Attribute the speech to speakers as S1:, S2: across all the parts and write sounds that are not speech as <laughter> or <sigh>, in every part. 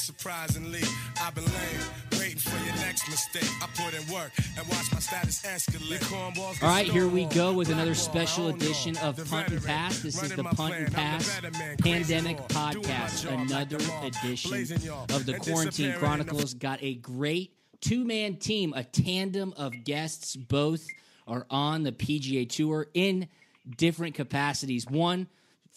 S1: Surprisingly, I've been laying, waiting for your next mistake. I put in work and watch my status escalate.
S2: All right, here we go with another special edition of
S1: The
S2: Punt and Pass. This is the
S1: my
S2: Punt and
S1: plan. I'm the
S2: Pass Pandemic
S1: crazy law. Doing my
S2: Podcast, another edition of the Quarantine
S1: disappearing in the
S2: Chronicles. Got a great two man team, a tandem of guests. Both are on the PGA Tour in different capacities. One,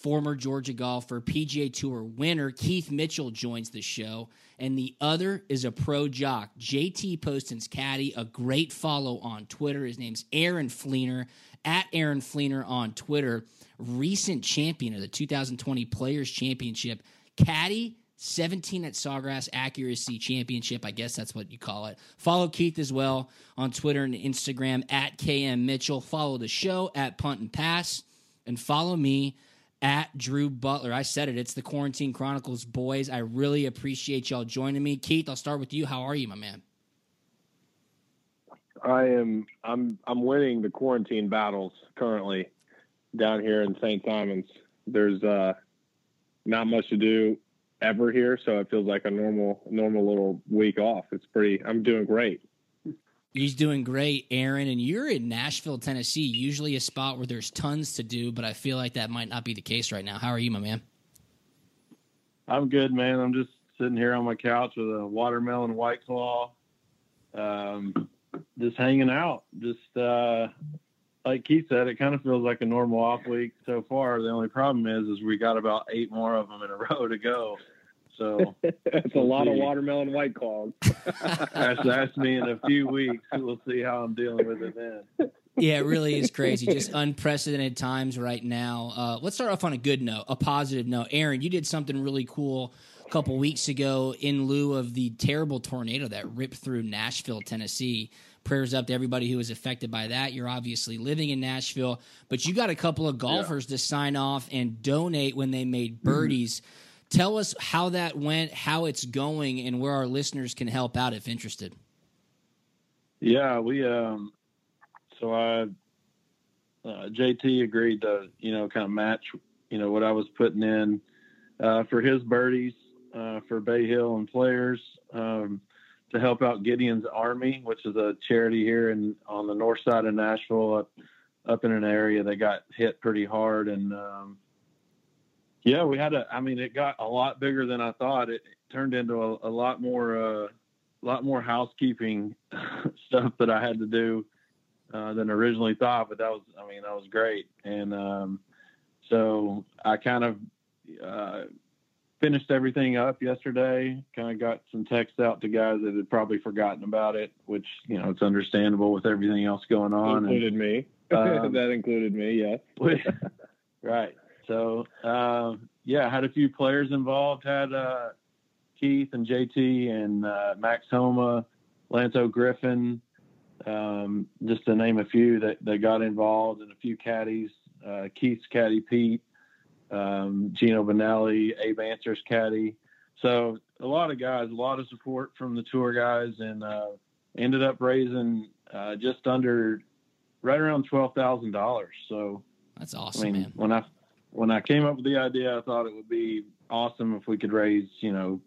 S2: former Georgia golfer, PGA Tour winner Keith Mitchell joins the show, and the other is a pro jock, JT Poston's caddy, a great follow on Twitter. His name's Aaron Flener at Aaron Flener on Twitter, recent champion of the 2020 Players Championship, caddy. 17 at Sawgrass Accuracy Championship. I guess that's what you call it. Follow Keith as well on Twitter and Instagram at KM Mitchell. Follow the show at Punt and Pass. And follow me at Drew Butler. I said it. It's the Quarantine Chronicles boys. I really appreciate y'all joining me. Keith, I'll start with you. How are you, my man?
S3: I am I'm I'm winning the quarantine battles currently down here in St. Simons. There's uh not much to do ever here, so it feels like a normal normal little week off. It's pretty I'm doing great.
S2: He's doing great, Aaron, and you're in Nashville, Tennessee, usually a spot where there's tons to do, but I feel like that might not be the case right now. How are you, my man?
S4: I'm good, man. I'm just sitting here on my couch with a watermelon white claw, um, just hanging out. Just uh, like Keith said, it kind of feels like a normal off week so far. The only problem is, is we got about eight more of them in a <laughs> row to go. So <laughs>
S3: That's a lot of watermelon white claws. <laughs>
S4: that's, that's me in a few weeks. We'll see how I'm dealing with it then.
S2: Yeah, it really is <laughs> crazy. Just unprecedented times right now. Uh, let's start off on a good note, a positive note. Aaron, you did something really cool a couple weeks ago in lieu of the terrible tornado that ripped through Nashville, Tennessee. Prayers up to everybody who was affected by that. You're obviously living in Nashville, but you got a couple of golfers to sign off and donate when they made birdies. Tell us how that went, how it's going, and where our listeners can help out if interested.
S4: Yeah, we um so I uh, JT agreed to, you know, kind of match, you know, what I was putting in uh, for his birdies uh, for Bay Hill and players um, to help out Gideon's Army, which is a charity here in on the north side of Nashville, up, up in an area that got hit pretty hard. And um, yeah, we had a, I mean, it got a lot bigger than I thought. It turned into a, a lot more, uh, a lot more housekeeping <laughs> stuff that I had to do uh, than originally thought. But that was, I mean, that was great. And um, so I kind of uh, finished everything up yesterday. Kind of got some text out to guys that had probably forgotten about it, which you know it's understandable with everything else going on. And-
S3: included me.
S4: Um, <laughs>
S3: that included me, yes. <laughs>
S4: right. So um, yeah, had a few players involved. Had uh, Keith and JT and uh, Max Homa, Lanto Griffin, um, just to name a few that, that got involved, and a few caddies. Uh, Keith's caddy Pete, um, Gino Benelli, Abe Ancer's caddy. So a lot of guys, a lot of support from the tour guys, and uh, ended up raising uh, just under, right around twelve thousand dollars. So
S2: That's
S4: I
S2: awesome,
S4: mean,
S2: man.
S4: when I when I came up with the idea, I thought it would be awesome if we could raise, you know,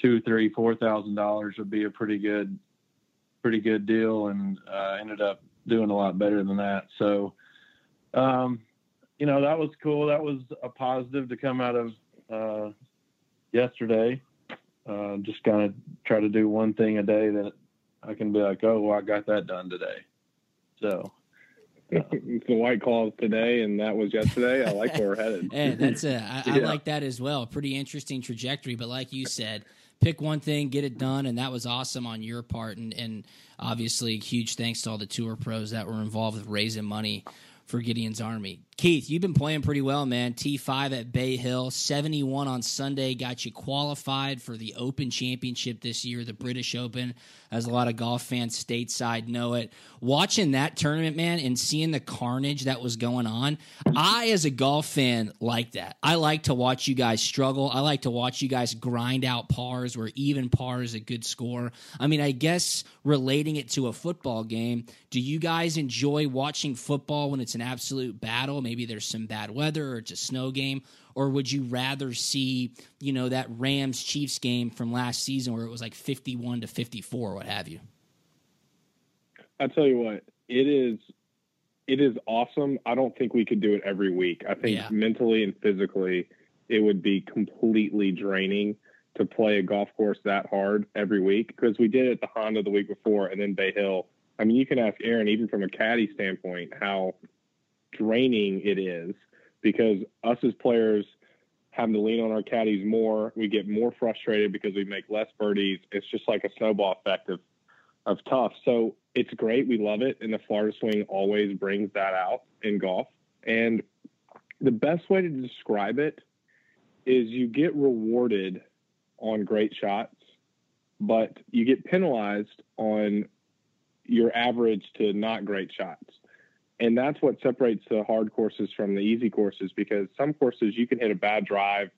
S4: two, three, four thousand dollars would be a pretty good, pretty good deal, and uh, ended up doing a lot better than that. So, um, you know, that was cool. That was a positive to come out of uh, yesterday. Uh, just kind of try to do one thing a day that I can be like, oh, well, I got that done today. So <laughs>
S3: it's the white claws today, and that was yesterday. I like where we're headed. <laughs>
S2: Hey, that's a, I, I
S4: Yeah.
S2: like that as well. Pretty interesting trajectory, but like you said, pick one thing, get it done, and that was awesome on your part. And, and obviously, huge thanks to all the tour pros that were involved with raising money for Gideon's Army. Keith, you've been playing pretty well, man. T5 at Bay Hill, 71 on Sunday, got you qualified for the Open Championship this year, the British Open, as a lot of golf fans stateside know it. Watching that tournament, man, and seeing the carnage that was going on, I, as a golf fan, like that. I like to watch you guys struggle. I like to watch you guys grind out pars where even par is a good score. I mean, I guess relating it to a football game, do you guys enjoy watching football when it's an absolute battle? Maybe there's some bad weather or it's a snow game. Or would you rather see, you know, that Rams Chiefs game from last season where it was like 51 to 54, what have you?
S3: I tell you what, it is it is awesome. I don't think we could do it every week. I think
S2: Yeah.
S3: mentally and physically it would be completely draining to play a golf course that hard every week because we did it at the Honda the week before and then Bay Hill. I mean, you can ask Aaron even from a caddy standpoint how draining it is because us as players having to lean on our caddies more, we get more frustrated because we make less birdies. It's just like a snowball effect of of tough. So it's great. We love it. And the Florida swing always brings that out in golf. And the best way to describe it is you get rewarded on great shots, but you get penalized on your average to not great shots. And that's what separates the hard courses from the easy courses because some courses you can hit a bad drive,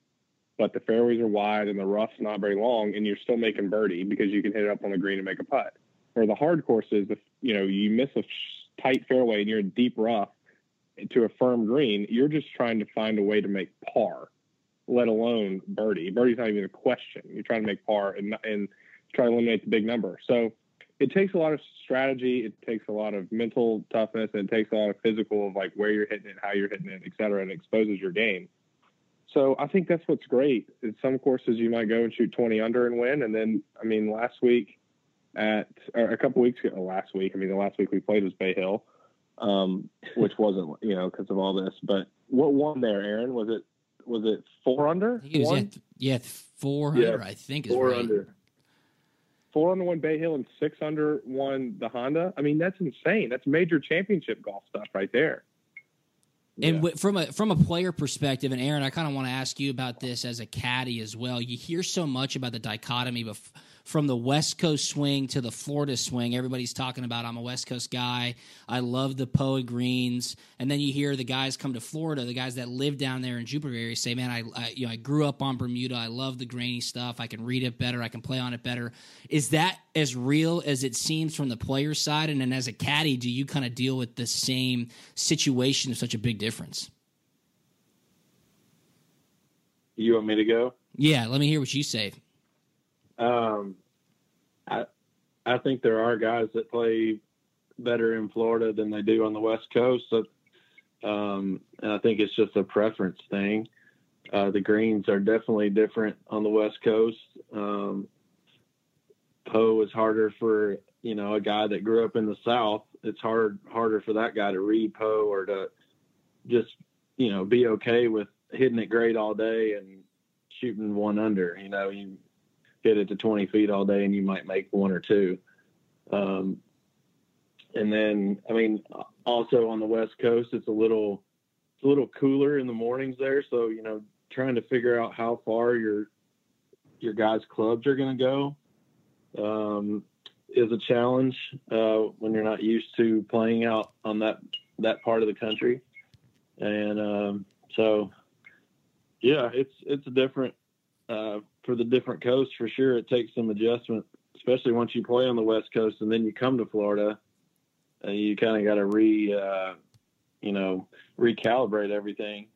S3: but the fairways are wide and the rough's not very long, and you're still making birdie because you can hit it up on the green and make a putt. Or the hard courses, if you know you miss a tight fairway and you're in deep rough to a firm green, you're just trying to find a way to make par, let alone birdie. Birdie's not even a question. You're trying to make par and and try to eliminate the big number. So it takes a lot of strategy. It takes a lot of mental toughness, and it takes a lot of physical of like where you're hitting it, how you're hitting it, et cetera, and it exposes your game. So I think that's what's great. In some courses, you might go and shoot 20 under and win. And then, I mean, last week at or a couple weeks ago, last week, I mean, the last week we played was Bay Hill, um, which wasn't, you know, because of all this. But what won there, Aaron? Was it was it four under?
S2: I think it was, yeah,
S3: four
S2: th- yeah, four hundred, I think is
S4: four
S2: right.
S4: under.
S3: Four under one Bay Hill and six under one the Honda. I mean, that's insane. That's major championship golf stuff right there.
S2: And
S3: Yeah.
S2: wi- from a from a player perspective, and Aaron, I kind of want to ask you about this as a caddy as well. You hear so much about the dichotomy bef- from the West Coast swing to the Florida swing. Everybody's talking about I'm a West Coast guy. I love the Poa greens, and then you hear the guys come to Florida, the guys that live down there in Jupiter area, say, "Man, I, I you know I grew up on Bermuda. I love the grainy stuff. I can read it better. I can play on it better." Is that as real as it seems from the player side? And then as a caddy, do you kind of deal with the same situation of such a big difference?
S4: You want me to go?
S2: Yeah, let me hear what you say.
S4: Um, I I think there are guys that play better in Florida than they do on the West Coast. So, um, and I think it's just a preference thing. Uh, the greens are definitely different on the West Coast. Um, Poa is harder for you know a guy that grew up in the South. It's hard harder for that guy to read Poa or to just you know be okay with hitting it great all day and shooting one under. You know, you hit it to 20 feet all day and you might make one or two. Um, and then, I mean, also on the West Coast, it's a little, it's a little cooler in the mornings there. So, you know, trying to figure out how far your, your guys' clubs are going to go um, is a challenge uh, when you're not used to playing out on that, that part of the country. And um, so, yeah, it's, it's a different, uh, for the different coasts for sure. It takes some adjustment, especially once you play on the West Coast and then you come to Florida. Uh, you kind of got to re, uh, you know, recalibrate everything.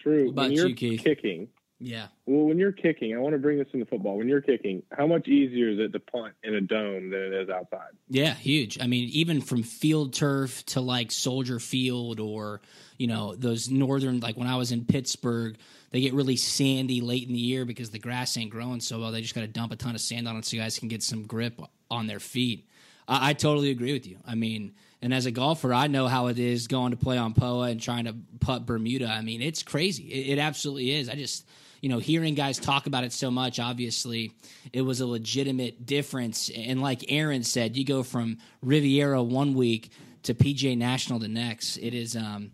S3: True.
S2: What about
S3: when you're
S2: you, Keith?
S3: kicking,
S2: Yeah.
S3: Well, when you're kicking, I want to bring this into football. When you're kicking, how much easier is it to punt in a dome than it is outside?
S2: Yeah, huge. I mean, even from field turf to like Soldier Field or, you know, those northern, like when I was in Pittsburgh, they get really sandy late in the year because the grass ain't growing so well. They just got to dump a ton of sand on it so you guys can get some grip on their feet. I, I totally agree with you. I mean, and as a golfer, I know how it is going to play on POA and trying to putt Bermuda. I mean, it's crazy. It, it absolutely is. I just, you know, hearing guys talk about it so much, obviously, it was a legitimate difference. And like Aaron said, you go from Riviera one week to PGA National the next. It is, um,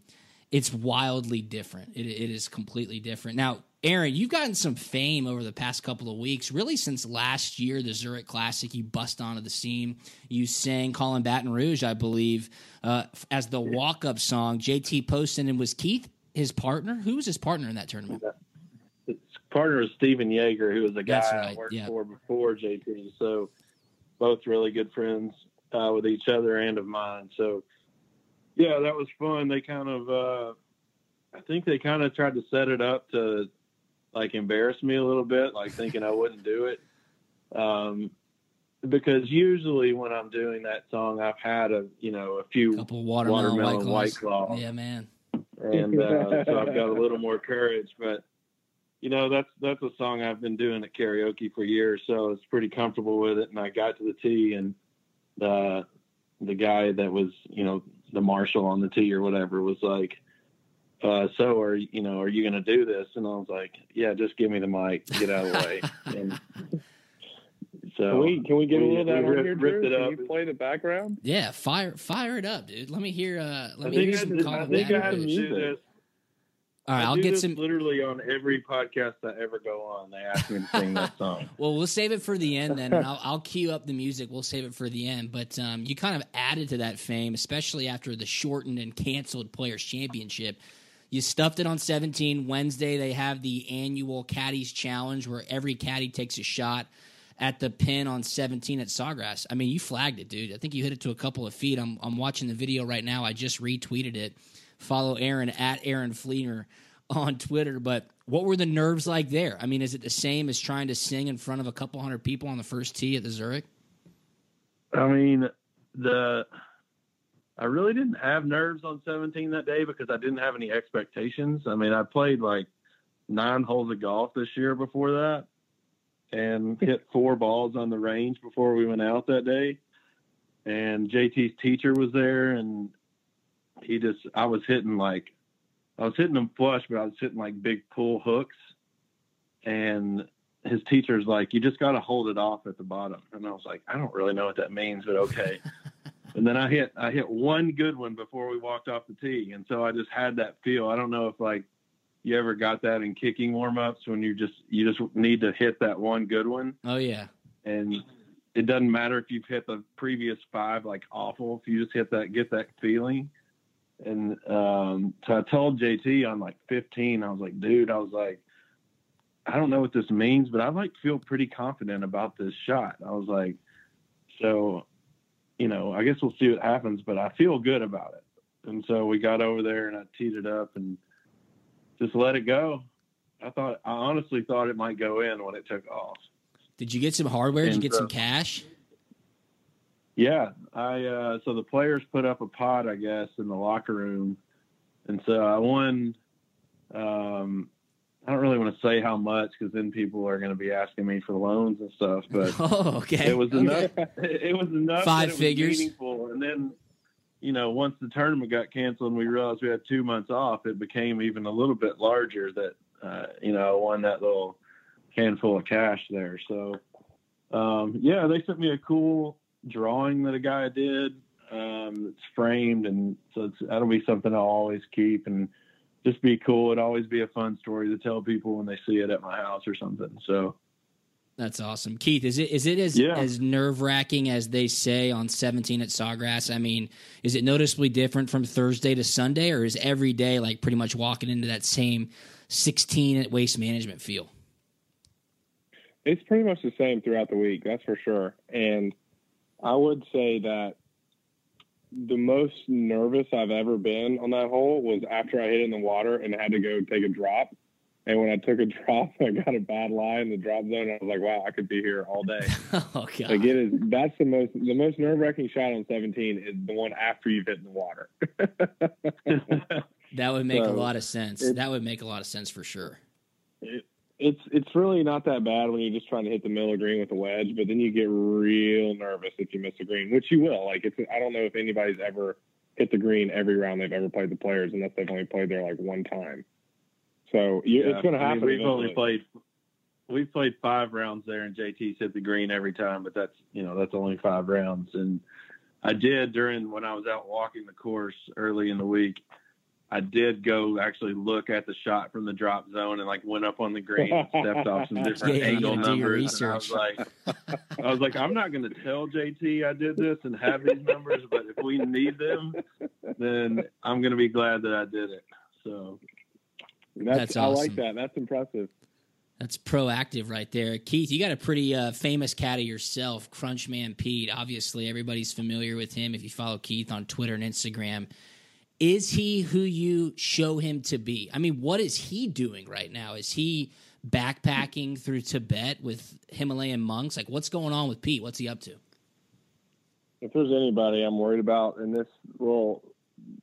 S2: it's wildly different. It, it is completely different. Now, Aaron, you've gotten some fame over the past couple of weeks, really since last year, the Zurich Classic. You bust onto the scene. You sang Calling Baton Rouge, I believe, uh, as the walk up song. JT Poston and was Keith his partner? Who was his partner in that tournament?
S4: partner is Stephan Jaeger, who was a guy
S2: right,
S4: I worked
S2: yeah.
S4: for before JT. So both really good friends uh, with each other and of mine. So yeah, that was fun. They kind of, uh, I think they kind of tried to set it up to like embarrass me a little bit, like thinking I wouldn't do it. Um, because usually when I'm doing that song, I've had a you know a few
S2: Couple watermelon,
S4: watermelon
S2: white
S4: white claw,
S2: Yeah, man.
S4: and uh, so I've got a little more courage. But you know, that's that's a song I've been doing at karaoke for years, so it's pretty comfortable with it. And I got to the tee, and the the guy that was you know the marshal on the tee or whatever was like, uh, "So are you know are you going to do this?" And I was like, "Yeah, just give me the mic, get out of the way." <laughs> and so
S3: Can we can we get a little of that
S4: we
S3: on
S4: ripped-
S3: here, Drew?
S4: it
S3: Can
S4: up.
S3: you play the background?
S2: Yeah, fire fire it up, dude. Let me hear. Uh, let
S4: I
S2: me
S4: think
S2: hear
S4: I,
S2: some
S4: did-
S2: Call
S4: I think I had to do this.
S2: All right,
S4: I
S2: I'll get some.
S4: literally on every podcast I ever go on. They ask me to sing that song. <laughs>
S2: Well, we'll save it for the end then, and I'll, I'll cue up the music. We'll save it for the end. But um, you kind of added to that fame, especially after the shortened and canceled Players Championship. You stuffed it on 17 Wednesday. They have the annual Caddies Challenge where every caddy takes a shot at the pin on 17 at Sawgrass. I mean, you flagged it, dude. I think you hit it to a couple of feet. I'm, I'm watching the video right now. I just retweeted it. Follow Aaron at Aaron Flener on Twitter. But what were the nerves like there? I mean, is it the same as trying to sing in front of a couple hundred people on the first tee at the Zurich?
S4: I mean, the I really didn't have nerves on 17 that day because I didn't have any expectations. I mean, I played like nine holes of golf this year before that and <laughs> hit four balls on the range before we went out that day. And JT's teacher was there and he just I was hitting like I was hitting them flush, but I was hitting like big pull hooks. And his teacher's like, you just got to hold it off at the bottom. And I was like, I don't really know what that means, but okay. <laughs> and then I hit, I hit one good one before we walked off the tee. And so I just had that feel. I don't know if like you ever got that in kicking warm ups when you just, you just need to hit that one good one.
S2: Oh, yeah.
S4: And it doesn't matter if you've hit the previous five like awful. If you just hit that, get that feeling. And um, so I told JT on like 15, I was like, dude, I was like, I don't know what this means, but I like feel pretty confident about this shot. I was like, so, you know, I guess we'll see what happens, but I feel good about it. And so we got over there and I teed it up and just let it go. I thought, I honestly thought it might go in when it took off.
S2: Did you get some hardware? Did you get some
S4: uh,
S2: cash?
S4: Yeah, I uh so the players put up a pot, I guess, in the locker room, and so I won. Um, I don't really want to say how much because then people are going to be asking me for loans and stuff. <laughs> But
S2: Oh, okay.
S4: it was enough. <laughs> It was enough.
S2: Five figures?
S4: meaningful. And then, you know, once the tournament got canceled and we realized we had two months off, it became even a little bit larger. That uh, you know, I won that little handful of cash there. So, um, yeah, they sent me a cool drawing that a guy did. Um, it's framed, and so it's, that'll be something I'll always keep and just be cool. It'd always be a fun story to tell people when they see it at my house or something. So.
S2: That's awesome, Keith. Is it is it as
S4: Yeah.
S2: as nerve wracking as they say on 17 at Sawgrass? I mean, is it noticeably different from Thursday to Sunday, or is every day like pretty much walking into that same 16 at Waste Management feel?
S3: It's pretty much the same throughout the week, that's for sure. And I would say that the most nervous I've ever been on that hole was after I hit it in the water and had to go take a drop. And when I took a <laughs> drop, I got a bad lie in the drop zone. I was like, "Wow, I could be here all day." <laughs>
S2: oh god!
S3: Like it is. That's the most the most nerve wracking shot on 17 is the one after you've hit in the water. <laughs>
S2: that would make
S3: So,
S2: a lot of sense.
S3: it-
S2: That would make a lot of sense for sure.
S3: it, it's it's really not that bad when you're just trying to hit the middle of green with a wedge, but then you get real nervous if you miss a green, which you will. Like it's I don't know if anybody's ever hit the green every round they've ever played the players unless they've only played there like one time. So you,
S4: Yeah,
S3: it's going to
S4: I mean,
S3: happen.
S4: we've only played we've played five rounds there, and JT's hit the green every time, but that's you know that's only five rounds. And I did during when I was out walking the course early in the week. I did go actually look at the shot from the drop zone and like went up on the green and stepped off some <laughs> different
S2: Yeah,
S4: angle
S2: gotta do your
S4: numbers. And I was like, <laughs> I was like, I'm not going to tell JT I did this and have these numbers, but if we need them, then I'm going to be glad that I did it. So
S3: That's,
S2: That's
S3: I like that. That's impressive.
S2: That's proactive right there. Keith, you got a pretty uh, famous caddy yourself, Crunchman Pete. Obviously, everybody's familiar with him if you follow Keith on Twitter and Instagram. Is he who you show him to be? I mean, what is he doing right now? Is he backpacking through Tibet with Himalayan monks? Like, what's going on with Pete? What's he up to?
S3: If there's anybody I'm worried about in this little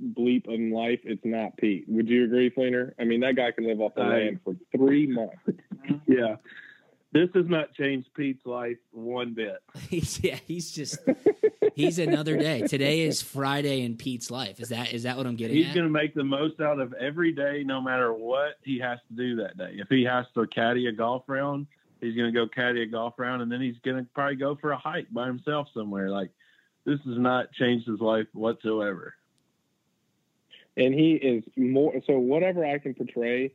S3: bleep in life, it's not Pete. Would you agree, Flener? I mean, that guy can live off the
S4: I-
S3: land for three months. <laughs>
S4: yeah, this has not changed Pete's life one bit. <laughs>
S2: He's yeah, he's just he's another day. Today is Friday in Pete's life. Is that is that what I'm getting
S4: He's
S2: at?
S4: going to make the most out of every day, no matter what he has to do that day. If he has to caddy a golf round, he's going to go caddy a golf round, and then he's going to probably go for a hike by himself somewhere. Like this has not changed his life whatsoever.
S3: and he is more so whatever i can portray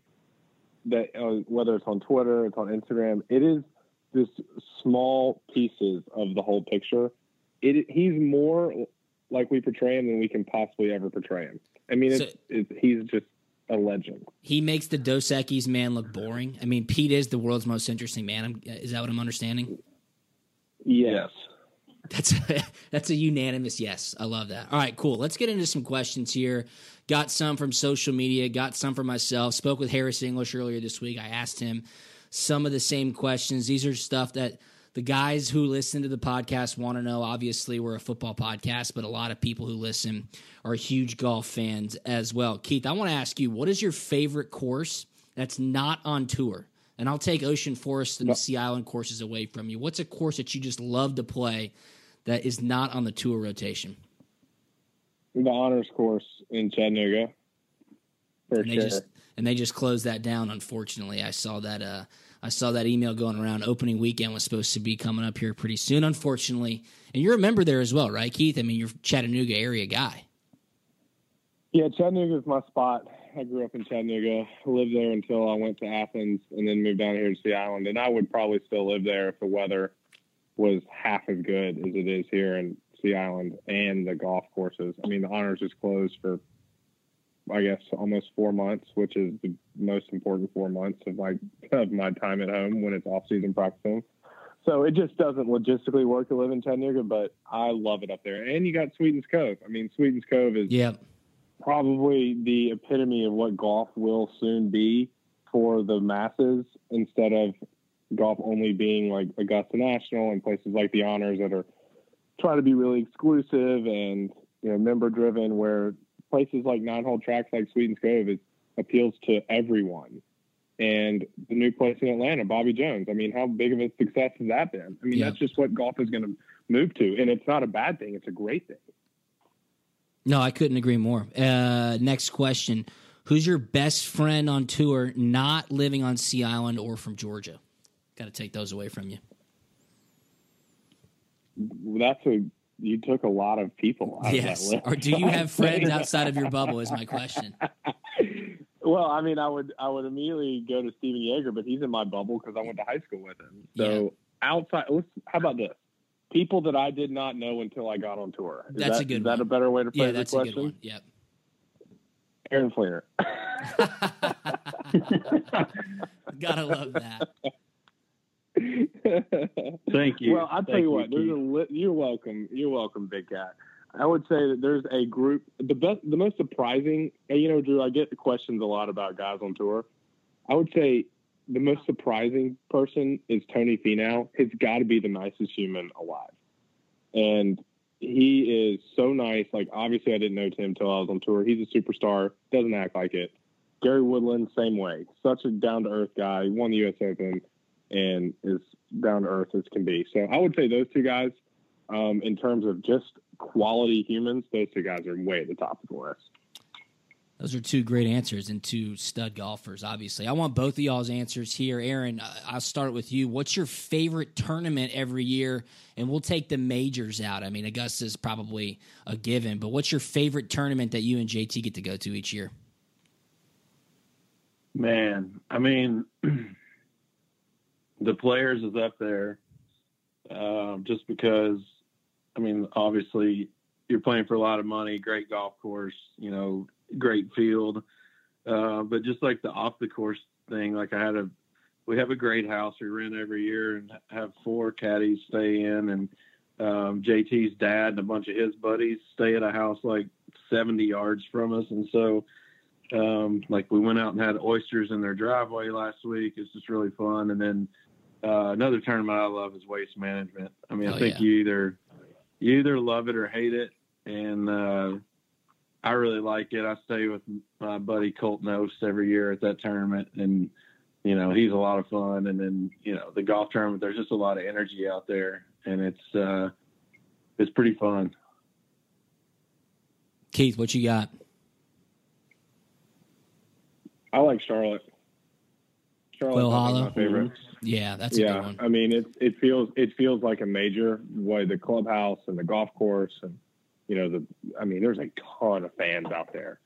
S3: that uh, whether it's on twitter it's on instagram it is this small pieces of the whole picture it he's more like we portray him than we can possibly ever portray him i mean it's,
S2: So-
S3: it's he's just a legend
S2: he makes the Dos Equis man look boring. I mean, Pete is the world's most interesting man. I'm, is that what I'm understanding?
S3: yes
S2: That's <laughs> that's a unanimous yes. I love that. All right, cool. Let's get into some questions here. Got some from social media. Got some from myself. Spoke with Harris English earlier this week. I asked him some of the same questions. These are stuff that the guys who listen to the podcast want to know. Obviously, we're a football podcast, but a lot of people who listen are huge golf fans as well. Keith, I want to ask you, what is your favorite course that's not on tour? And I'll take Ocean Forest and the Sea Island courses away from you. What's a course that you just love to play that is not on the tour rotation?
S3: the honors course in chattanooga for
S2: And they
S3: sure
S2: just and they just closed that down. Unfortunately, I saw that. Uh, I saw that email going around. Opening weekend was supposed to be coming up here pretty soon. Unfortunately, and you're a member there as well, right, Keith? I mean, you're Chattanooga area guy.
S3: Yeah, Chattanooga is my spot. I grew up in Chattanooga, lived there until I went to Athens, and then moved down here to Sea Island. And I would probably still live there if the weather was half as good as it is here in Sea Island and the golf courses. I mean, the honors is closed for, I guess, almost four months, which is the most important four months of my of my time at home when it's off season practicing. So it just doesn't logistically work to live in Chattanooga, but I love it up there. And you got Sweetens Cove. I mean, Sweetens Cove is
S2: Yep.
S3: Probably the epitome of what golf will soon be for the masses instead of golf only being like Augusta National and places like the honors that are trying to be really exclusive and you know member driven where places like nine hole tracks like Sweetens Cove is appeals to everyone. And the new place in Atlanta, Bobby Jones. I mean, how big of a success has that been? I mean,
S2: Yeah.
S3: that's just what golf is going to move to. And it's not a bad thing, it's a great thing.
S2: No, I couldn't agree more. Uh, next question: Who's your best friend on tour, not living on Sea Island or from Georgia? Got to take those away from you.
S3: that's a you took a lot of people out
S2: Yes.
S3: of that list.
S2: Or do you have friends outside of your bubble? Is my question. <laughs>
S3: well, I mean, I would I would immediately go to Stephan Jaeger, but he's in my bubble because I went to high school with him. So outside, let's, how about this? People that I did not know until I got on tour. Is
S2: That's
S3: that,
S2: a good
S3: Is that a better way to phrase
S2: Yeah,
S3: the
S2: that's a
S3: question?
S2: good one. Yep.
S3: Aaron Flener. <laughs>
S2: Gotta love that. <laughs>
S4: Thank you.
S3: Well, I'll tell
S4: Thank
S3: you what.
S4: you,
S3: There's a li- you're welcome. You're welcome, Big Cat. I would say that there's a group. The best, the most surprising. and, You know, Drew, I get the questions a lot about guys on tour. I would say the most surprising person is Tony Finau. He's got to be the nicest human alive, and he is so nice. Like obviously, I didn't know Tim until I was on tour. He's a superstar. Doesn't act like it. Gary Woodland, same way. Such a down to earth guy. He won the U.S. Open and is down to earth as can be. So I would say those two guys, um, in terms of just quality humans, those two guys are way at the top of the list.
S2: Those are two great answers and two stud golfers, obviously. I want both of y'all's answers here. Aaron, I'll start with you. What's your favorite tournament every year? And we'll take the majors out. I mean, Augusta's probably a given, but what's your favorite tournament that you and JT get to go to each year?
S4: Man, I mean, <clears throat> the players is up there um, just because, I mean, obviously you're playing for a lot of money, great golf course, you know, great field. Uh, but just like the off the course thing, like I had a, we have a great house we rent every year and have four caddies stay in and um, JT's dad and a bunch of his buddies stay at a house like 70 yards from us. And so, um, like we went out and had oysters in their driveway last week. It's just really fun. And then uh, another tournament I love is waste management. I mean, oh, I think yeah. you either you either love it or hate it, and uh, I really like it. I stay with my buddy Colt Knost every year at that tournament, and you know he's a lot of fun. And then you know the golf tournament, there's just a lot of energy out there, and it's uh, it's pretty fun.
S2: Keith, what you got?
S3: I like Charlotte.
S2: Charlotte Hollow,
S3: my favorite.
S2: Yeah, that's
S3: yeah. I mean, it it feels it feels like a major way the clubhouse and the golf course and you know the I mean, there's a ton of fans out there,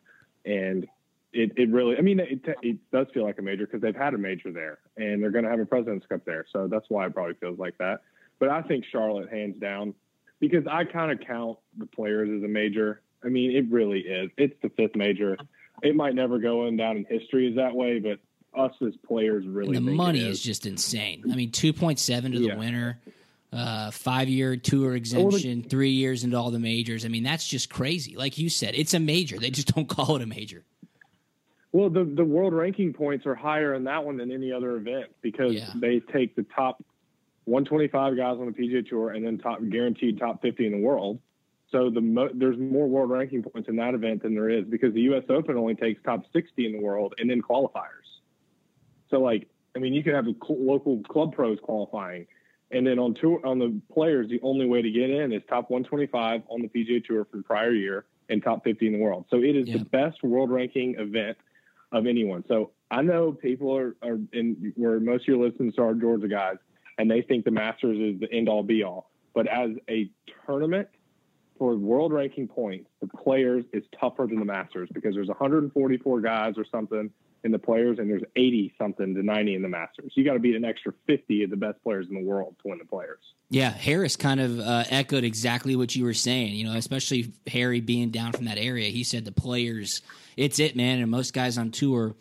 S3: and it it really I mean it it does feel like a major because they've had a major there and they're going to have a Presidents Cup there, so that's why it probably feels like that. But I think Charlotte hands down because I kind of count the players as a major. I mean, it really is. It's the fifth major it might never go in down in history as that way, but us as players really
S2: and the money is. is. just insane. I mean, two point seven to the yeah. winner, uh, five year tour exemption, three years into all the majors. I mean, that's just crazy. Like you said, it's a major. They just don't <laughs> call it a major.
S3: Well, the the world ranking points are higher in that one than any other event because yeah. they take the top 125 guys on the PGA Tour and then top guaranteed top 50 in the world. So the mo- there's more world ranking points in that event than there is because the U.S. Open only takes top 60 in the world and then qualifiers. So like, I mean, you could have the cl- local club pros qualifying, and then on tour on the players, the only way to get in is top 125 on the PGA Tour from prior year and top 50 in the world. So it is yeah. the best world ranking event of anyone. So I know people are, are in where most of your listeners are Georgia guys, and they think the Masters is the end all be all. But as a tournament for world ranking points, the players is tougher than the Masters because there's 144 guys or something in the players, and there's 80 something to 90 in the Masters. You got to beat an extra 50 of the best players in the world to win the players.
S2: Yeah, Harris kind of uh, echoed exactly what you were saying. You know, especially Harry being down from that area. He said the players, it's it, man. And most guys on tour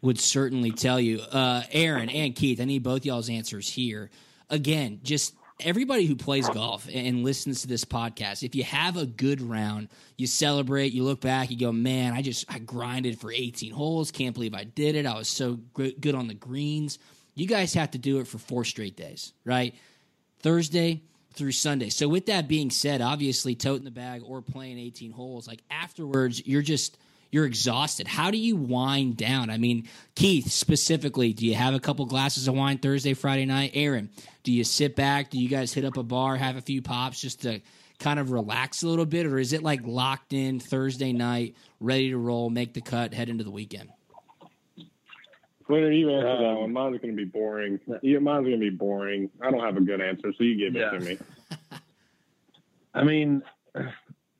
S2: would certainly tell you. Uh, Aaron and Keith, I need both y'all's answers here. Again, just everybody who plays golf and listens to this podcast, if you have a good round, you celebrate, you look back, you go, man, I just I grinded for 18 holes. Can't believe I did it. I was so good on the greens. You guys have to do it for four straight days, right? Thursday through Sunday. So with that being said, obviously toting the bag or playing 18 holes, like afterwards, you're just you're exhausted. How do you wind down? I mean, Keith specifically, do you have a couple glasses of wine Thursday, Friday night? Aaron, do you sit back? Do you guys hit up a bar, have a few pops just to kind of relax a little bit, or is it like locked in Thursday night, ready to roll, make the cut, head into the weekend?
S3: Winter, you answer um, that one. Mine's going to be boring. Yeah, mine's going to be boring. I don't have a good answer, so you give yeah. it to me. <laughs>
S4: I mean,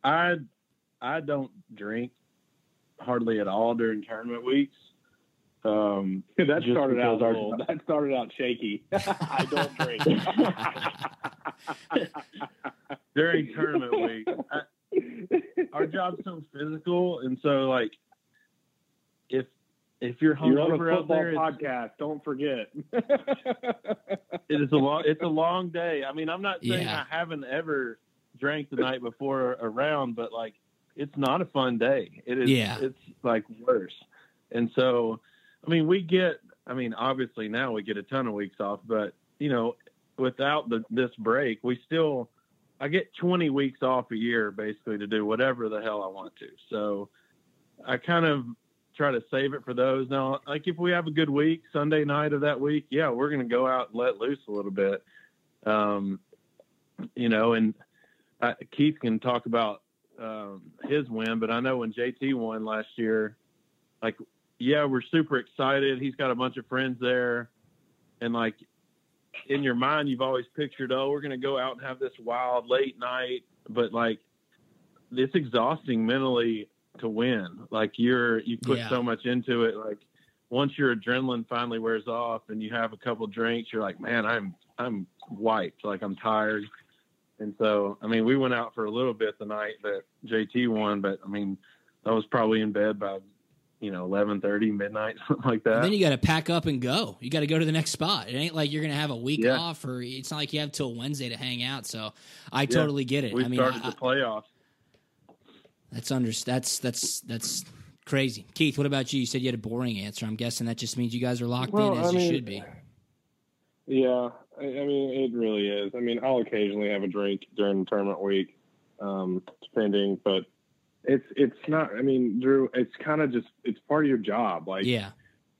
S4: I I don't drink hardly at all during tournament weeks. Um, <laughs>
S3: that started out our, little, that started out shaky. <laughs> I don't drink <laughs>
S4: during tournament week. I, our job's so physical, and so like if if you're hungover
S3: you're
S4: out there,
S3: podcast, don't forget.
S4: it is a long it's a long day. I mean, I'm not saying yeah. I haven't ever drank the night before a round, but like it's not a fun day. It is.
S2: Yeah.
S4: It's like worse. And so, I mean, we get I mean, obviously now we get a ton of weeks off, but you know, without the this break, we still I get 20 weeks off a year basically to do whatever the hell I want to. So I kind of try to save it for those. Now, like if we have a good week, Sunday night of that week, yeah, we're going to go out and let loose a little bit. Um, you know, and uh, Keith can talk about um, his win, but I know when JT won last year, like, yeah, we're super excited. He's got a bunch of friends there, and like in your mind, you've always pictured, oh, we're going to go out and have this wild late night, but like it's exhausting mentally to win. Like you're you put
S2: Yeah.
S4: so much into it. Like once your adrenaline finally wears off and you have a couple drinks, you're like, man, I'm I'm wiped. Like I'm tired. And so, I mean, we went out for a little bit the night that JT won, but I mean, I was probably in bed by, you know, eleven thirty, midnight, <laughs> something like that.
S2: And then you got to pack up and go. You got to go to the next spot. It ain't like you're going to have a week
S4: Yeah.
S2: off, or it's not like you have till Wednesday to hang out. So I
S4: Yeah.
S2: totally get it.
S4: we
S2: I mean,
S4: started
S2: I-
S4: the playoffs.
S2: that's under that's that's that's crazy. Keith, what about you? You said you had a boring answer. I'm guessing that just means you guys are locked
S3: Well,
S2: in as
S3: I
S2: you
S3: mean-
S2: should be.
S3: Yeah, I, I mean, it really is. I mean, I'll occasionally have a drink during tournament week, um, depending, but it's it's not. I mean, Drew, it's kind of just it's part of your job. Like,
S2: Yeah,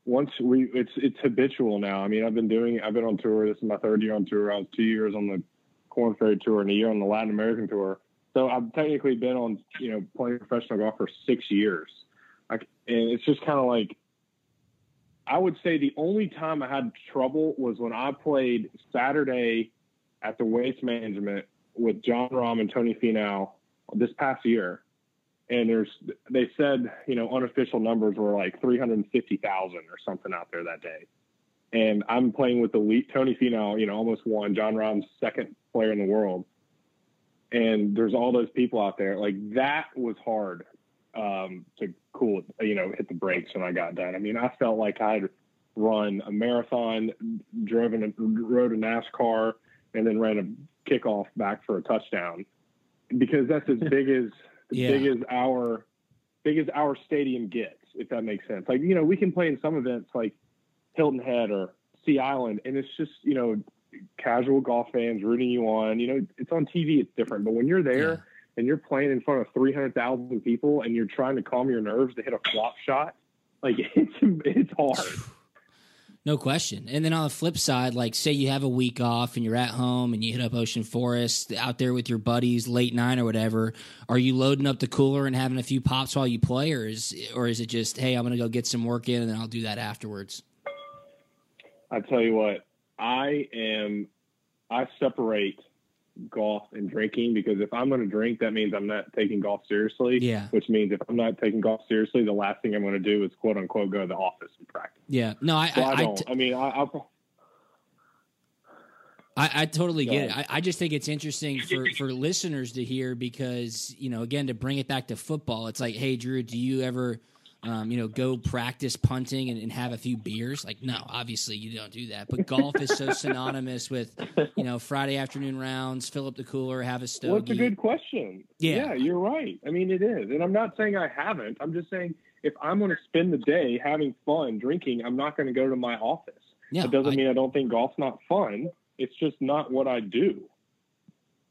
S3: once we, it's it's habitual now. I mean, I've been doing. I've been on tour. This is my third year on tour. I was two years on the Korn Ferry tour and a year on the Latin American tour. So I've technically been on, you know, playing professional golf for six years. Like, and it's just kind of like I would say the only time I had trouble was when I played Saturday at the Waste Management with Jon Rahm and Tony Finau this past year. And there's, they said, you know, unofficial numbers were like 350,000 or something out there that day. And I'm playing with the lead, Tony Finau, you know, almost won Jon Rahm's second player in the world. And there's all those people out there. Like that was hard um, to cool, you know, hit the brakes when I got done. I mean, I felt like I'd run a marathon, driven, a, rode a NASCAR, and then ran a kickoff back for a touchdown because that's as <laughs> big as
S2: Yeah.
S3: big as our big as our stadium gets, if that makes sense. Like you know, we can play in some events like Hilton Head or Sea Island, and it's just you know casual golf fans rooting you on. You know, it's on TV, it's different, but when you're there. And you're playing in front of three hundred thousand people and you're trying to calm your nerves to hit a flop shot, like <laughs> it's it's hard.
S2: no question. And then on the flip side, like say you have a week off and you're at home and you hit up Ocean Forest out there with your buddies late night or whatever. Are you loading up the cooler and having a few pops while you play, or is or is it just hey, I'm going to go get some work in and then I'll do that afterwards?
S3: I tell you what, I am. I separate golf and drinking because if I'm going to drink, that means I'm not taking golf seriously.
S2: Yeah.
S3: Which means if I'm not taking golf seriously, the last thing I'm going to do is quote unquote go to the office and practice.
S2: Yeah, no, I
S3: So I,
S2: I, I,
S3: don't.
S2: t-
S3: I mean, I, I'll.
S2: I, I totally get it. I, I just think it's interesting for, for listeners to hear because, you know, again, to bring it back to football, it's like, hey, Drew, do you ever, um, you know, go practice punting and, and have a few beers? Like, no, obviously you don't do that. But golf is so <laughs> synonymous with, you know, Friday afternoon rounds, fill up the cooler, have a stogie.
S3: Well, it's a good question.
S2: Yeah.
S3: you're right. I mean, it is, and I'm not saying I haven't. I'm just saying if I'm going to spend the day having fun drinking, I'm not going to go to my office.
S2: Yeah,
S3: it doesn't
S2: I-
S3: mean I don't think golf's not fun. It's just not what I do.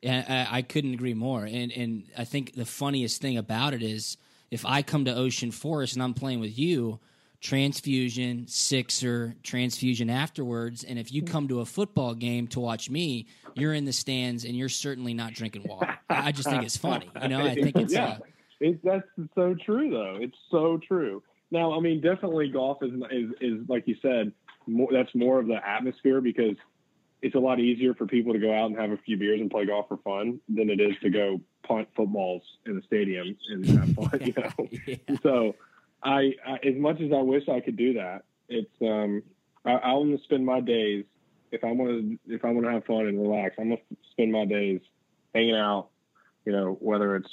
S2: Yeah, I, I couldn't agree more. And and I think the funniest thing about it is if I come to Ocean Forest and I'm playing with you, transfusion, sixer, transfusion afterwards, and if you come to a football game to watch me, you're in the stands and you're certainly not drinking water. I just think it's funny. You know, I think it's
S3: yeah.
S2: uh,
S3: It, that's so true, though. It's so true. Now, I mean, definitely golf is is, is like you said, more, that's more of the atmosphere because it's a lot easier for people to go out and have a few beers and play golf for fun than it is to go punt footballs in the stadium and have fun. <laughs> You know,
S2: yeah.
S3: so I, I as much as I wish I could do that, it's um I, I want to spend my days if I want to if I want to have fun and relax. I'm gonna spend my days hanging out. You know, whether it's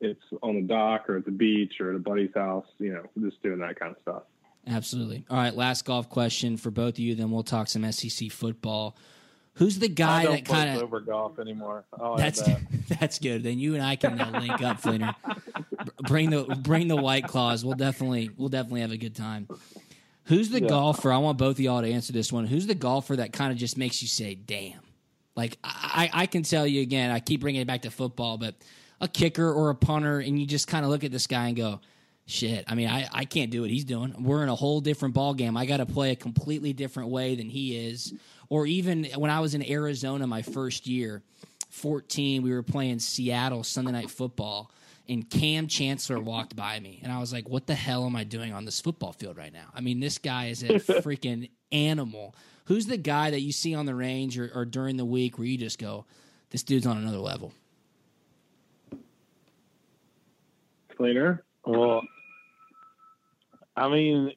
S3: it's on the dock or at the beach or at a buddy's house. You know, just doing that kind of stuff.
S2: Absolutely. All right, last golf question for both of you. Then we'll talk some SEC football. Who's the guy
S4: I don't
S2: that kind of
S4: over golf anymore. I'll
S2: That's
S4: that. <laughs>
S2: that's good. Then you and I can uh, link up, Flener. Bring the bring the white claws. We'll definitely we'll definitely have a good time. Who's the
S4: Yeah.
S2: golfer? I want both of y'all to answer this one. Who's the golfer that kind of just makes you say, "Damn"? Like I, I can tell you again. I keep bringing it back to football, but a kicker or a punter, and you just kind of look at this guy and go, "Shit." I mean, I, I can't do what he's doing. We're in a whole different ball game. I got to play a completely different way than he is. Or even when I was in Arizona my first year, fourteen, we were playing Seattle Sunday night football and Kam Chancellor walked by me, and I was like, "What the hell am I doing on this football field right now?" I mean, this guy is a <laughs> freaking animal. Who's the guy that you see on the range or, or during the week where you just go, "This dude's on another level"?
S3: Cleaner.
S4: Well, I mean,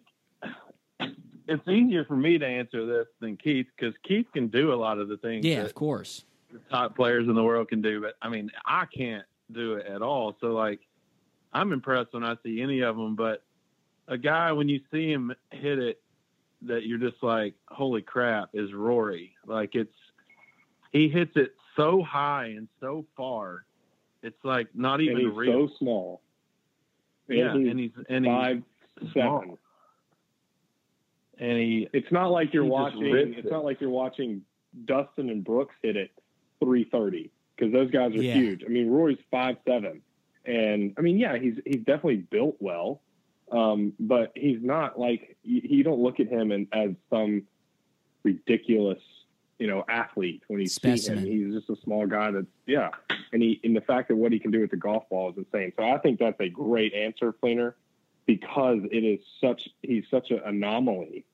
S4: it's easier for me to answer this than Keith because Keith can do a lot of the things
S2: Yeah,
S4: that
S2: of course.
S4: the top players in the world can do. But I mean, I can't do it at all. So like, I'm impressed when I see any of them. But a guy when you see him hit it, that you're just like, holy crap, is Rory. Like it's he hits it so high and so far. It's like not
S3: And
S4: even
S3: he's
S4: real.
S3: so small.
S4: yeah,
S3: he's
S4: and he's and
S3: five
S4: small.
S3: Seven.
S4: and he
S3: It's not like you're watching. It's
S4: it.
S3: not like you're watching Dustin and Brooks hit it 330 because those guys are
S2: Yeah.
S3: huge. I mean, Rory's five seven, and I mean, yeah, he's he's definitely built well, um, but he's not like you, you don't look at him and, as some ridiculous, you know, athlete when you see him. He's just a small guy that's yeah, and he and the fact that what he can do with the golf ball is insane. So I think that's a great answer, Flener, because it is such he's such an anomaly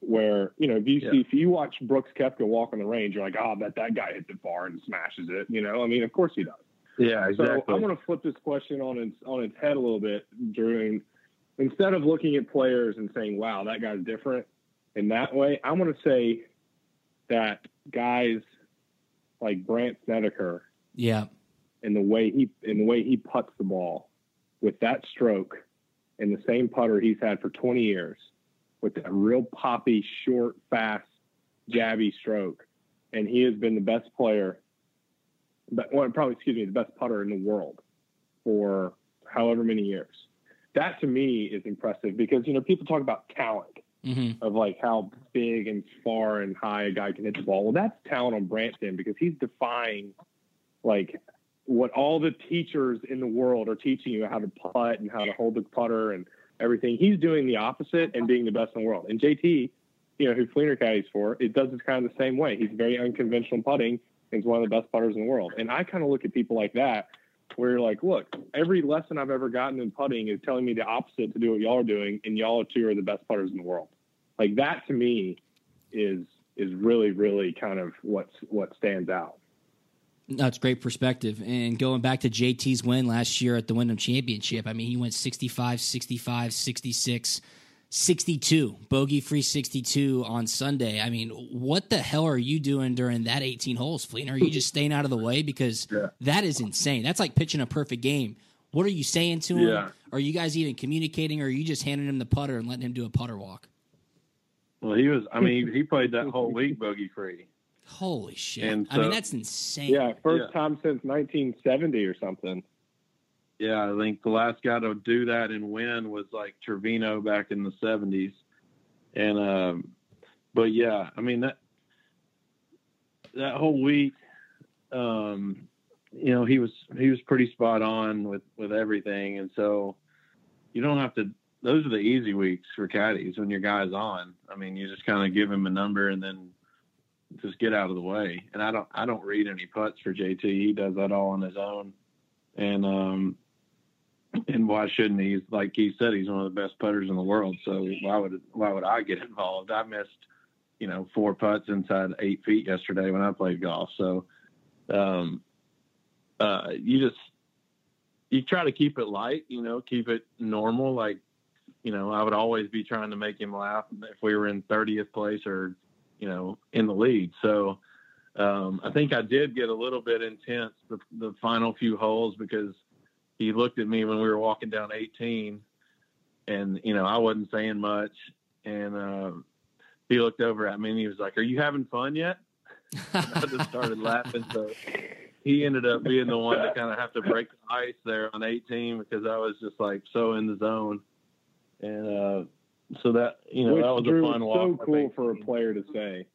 S3: where you know if you
S4: Yeah.
S3: see if you watch Brooks Koepka walk on the range, you're like, oh, I bet that guy hits it far and smashes it. You know, I mean, of course he does.
S4: yeah exactly.
S3: So I want to flip this question on its on its head a little bit, Drew. Instead of looking at players and saying, "Wow, that guy's different," in that way, I want to say that guys like Brandt Snedeker
S2: Yeah,
S3: in the way he in the way he puts the ball with that stroke and the same putter he's had for 20 years with that real poppy, short, fast, jabby stroke, and he has been the best player, but well, probably excuse me, the best putter in the world for however many years. That to me is impressive because you know people talk about talent
S2: hmm
S3: of like how big and far and high a guy can hit the ball. Well, that's talent on Branson because he's defying like what all the teachers in the world are teaching you how to putt and how to hold the putter and everything. He's doing the opposite and being the best in the world. And JT, you know, who Flener caddies for, it does it kind of the same way. He's very unconventional putting and is one of the best putters in the world. And I kind of look at people like that where you're like, look, every lesson I've ever gotten in putting is telling me the opposite to do what y'all are doing, and y'all two are the best putters in the world. Like that to me is is really, really kind of what's what stands out.
S2: That's great perspective. And going back to JT's win last year at the Wyndham Championship, I mean, he went 65, 65, 66, 62, bogey free 62 on Sunday. I mean, what the hell are you doing during that 18 holes, Fleet? Are you just <laughs> staying out of the way? Because that is insane. That's like pitching a perfect game. What are you saying to him?
S4: Yeah.
S2: Are you guys even communicating, or are you just handing him the putter and letting him do a putter walk?
S4: well, he was. I mean, he played that <laughs> whole week bogey free.
S2: Holy shit!
S4: And
S2: I mean, that's insane.
S3: Yeah, first
S4: Yeah.
S3: time since 1970 or something.
S4: Yeah, I think the last guy to do that and win was like Trevino back in the seventies. And um but yeah, I mean that that whole week, um, you know, he was he was pretty spot on with with everything, and so you don't have to. Those are the easy weeks for caddies when your guy's on. I mean, you just kind of give him a number and then just get out of the way. And I don't I don't read any putts for JT. He does that all on his own. And um and why shouldn't he? Like he said, he's one of the best putters in the world. So why would why would I get involved? I missed, you know, four putts inside eight feet yesterday when I played golf. So, um, uh, you just you try to keep it light, you know, keep it normal. Like, you know, I would always be trying to make him laugh if we were in 30th place or, you know, in the lead. So, um, I think I did get a little bit intense the, the final few holes because he looked at me when we were walking down 18 and, you know, I wasn't saying much. And, uh, he looked over at me and he was like, are you having fun yet? I just started laughing. So he ended up being the one to kind of have to break the ice there on 18 because I was just like so in the zone. And, uh, so that you know
S3: Which,
S4: that was
S3: Drew,
S4: a fun walk.
S3: so cool for a player to say.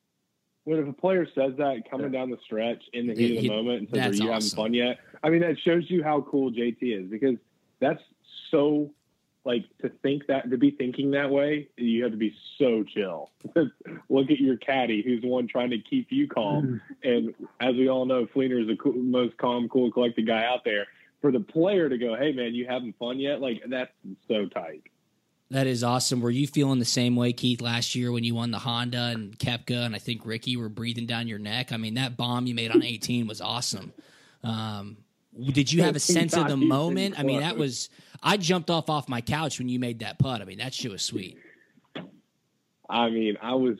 S3: When if a player says that coming down the stretch in the heat
S2: He-
S3: of the moment and says, "Are you
S2: awesome.
S3: having fun yet?" I mean, that shows you how cool JT is because that's so like to think that to be thinking that way. You have to be so chill. <laughs> Look at your caddy, who's the one trying to keep you calm. and as we all know, Flener is the cool, most calm, cool, collected guy out there. For the player to go, "Hey man, you having fun yet?" Like that's so tight.
S2: That is awesome. Were you feeling the same way, Keith, last year when you won the Honda and Koepka and I think Rickie were breathing down your neck? I mean, that bomb you made on 18 was awesome. Um, did you have a sense of the moment? I mean, that was I jumped off off my couch when you made that putt. I mean, that shit was sweet.
S3: I mean, I was,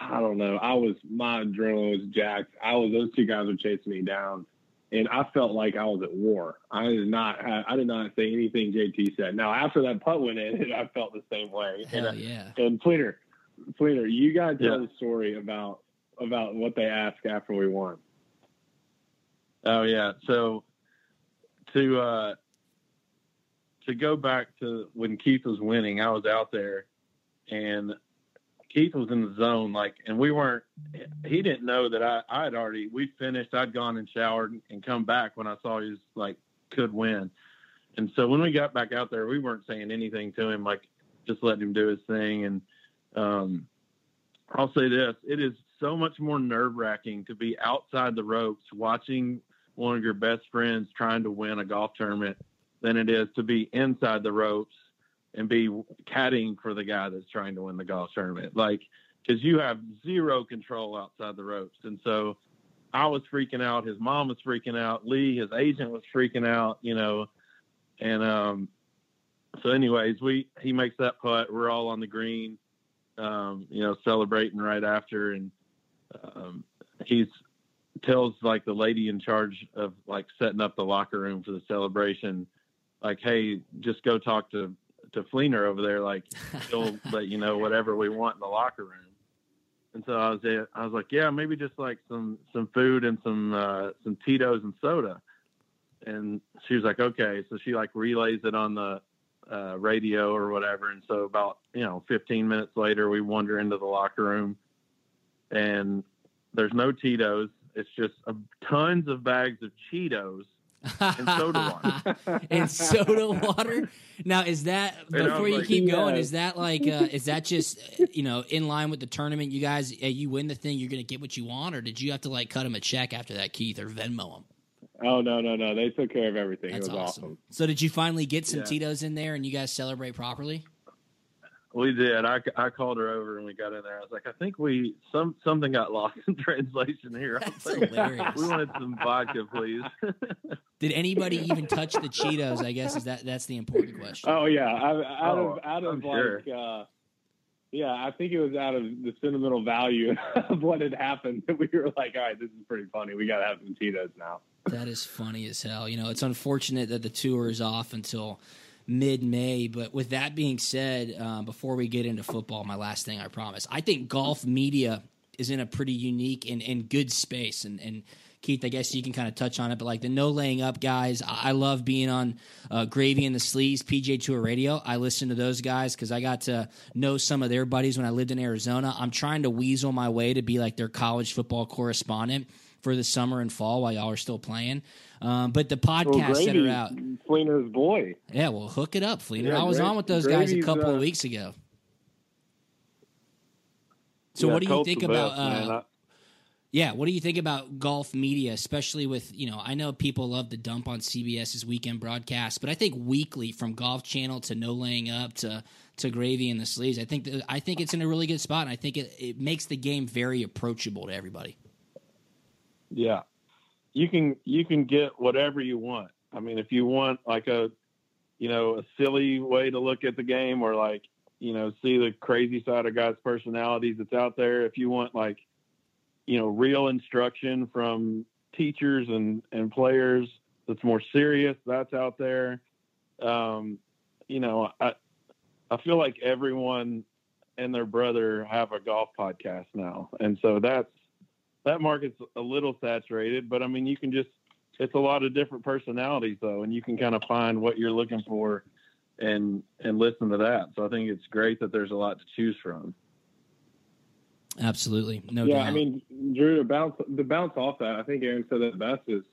S3: I don't know, I was, my adrenaline was jacked. I was, those two guys were chasing me down, and I felt like I was at war. I did not, have, I did not say anything JT said. Now, after that putt went in, <laughs> I felt the same way.
S2: Hell
S3: and,
S2: yeah.
S3: and Flener, Flener, you got to tell
S4: Yeah.
S3: the story about about what they asked after we won.
S4: Oh yeah. So to uh to go back to when Keith was winning, I was out there and Keith was in the zone, like and we weren't he didn't know that I I had already we finished, I'd gone and showered and come back when I saw he was like could win. And so when we got back out there, we weren't saying anything to him, like just letting him do his thing. And um I'll say this, it is so much more nerve wracking to be outside the ropes watching one of your best friends trying to win a golf tournament than it is to be inside the ropes and be caddying for the guy that's trying to win the golf tournament. Like, because you have zero control outside the ropes. And so I was freaking out. His mom was freaking out. Lee, his agent, was freaking out, you know. And um, so, anyways, we he makes that putt. We're all on the green, um, you know, celebrating right after. And um, he's tells like the lady in charge of like setting up the locker room for the celebration, like, hey, just go talk to to Flener over there. Like, <laughs> he'll let you know whatever we want in the locker room. And so I was I was like, yeah, maybe just like some some food and some uh, some Tito's and soda. And she was like, okay. So she like relays it on the uh, radio or whatever. And so about you know 15 minutes later, we wander into the locker room, and there's no Tito's. It's just uh, tons of bags of Cheetos and soda water. <laughs>
S2: and soda water. Now, is that
S4: And I
S2: before you
S4: like,
S2: keep going?
S3: yeah.
S2: Is that like uh, is that just uh, you know in line with the tournament? You guys, uh, you win the thing, you're gonna get what you want, or did you have to like cut him a check after that, Keith, or Venmo him?
S3: Oh no, no, no! They took care of everything.
S2: That's
S3: it was
S2: awesome.
S3: awesome.
S2: So, did you finally get some
S4: Yeah.
S2: Tito's in there, and you guys celebrate properly?
S4: We did. I, I called her over and we got in there. I was like, I think we some something got lost in <laughs> translation here.
S2: That's
S4: like,
S2: hilarious.
S4: We wanted some vodka, please. <laughs>
S2: Did anybody even touch the Cheetos? I guess is that that's the important question.
S3: Oh yeah, I, out
S4: Oh,
S3: of out of
S4: I'm
S3: like, uh, yeah, I think it was out of the sentimental value <laughs> of what had happened that we were like, all right, this is pretty funny. We got to have some Cheetos now.
S2: That is funny as hell. You know, it's unfortunate that the tour is off until mid May. But with that being said, um, before we get into football, my last thing I promise, I think golf media is in a pretty unique and, and good space. And, and Keith, I guess you can kind of touch on it, but like the no laying up guys, I, I love being on uh, Gravy and the Sleeves, PGA Tour Radio. I listen to those guys because I got to know some of their buddies when I lived in Arizona. I'm trying to weasel my way to be like their college football correspondent for the summer and fall while y'all are still playing. Um, but the podcasts that are out,
S3: Flener's boy.
S2: yeah, well, hook it up, Flener.
S3: Yeah,
S2: I was on with those guys a couple
S3: uh,
S2: of weeks ago. So,
S4: Yeah,
S2: what do you think about?
S4: best,
S2: uh, yeah, what do you think about golf media, especially with you know? I know people love to dump on CBS's weekend broadcast, but I think weekly from Golf Channel to No Laying Up to to Gravy and the Sleeves, I think that, I think it's in a really good spot, and I think it, it makes the game very approachable to everybody.
S4: Yeah. You can you can get whatever you want. I mean, if you want like a you know, a silly way to look at the game or like, you know, see the crazy side of guys' personalities that's out there. If you want like, you know, real instruction from teachers and, and players that's more serious, that's out there. Um, you know, I I feel like everyone and their brother have a golf podcast now. And so that's that market's a little saturated, but I mean, you can just, it's a lot of different personalities though, and you can kind of find what you're looking for and and listen to that. So I think it's great that there's a lot to choose from.
S2: Absolutely, no
S3: yeah,
S2: doubt.
S3: I mean, Drew, to bounce to bounce off that, I think Aaron said that best is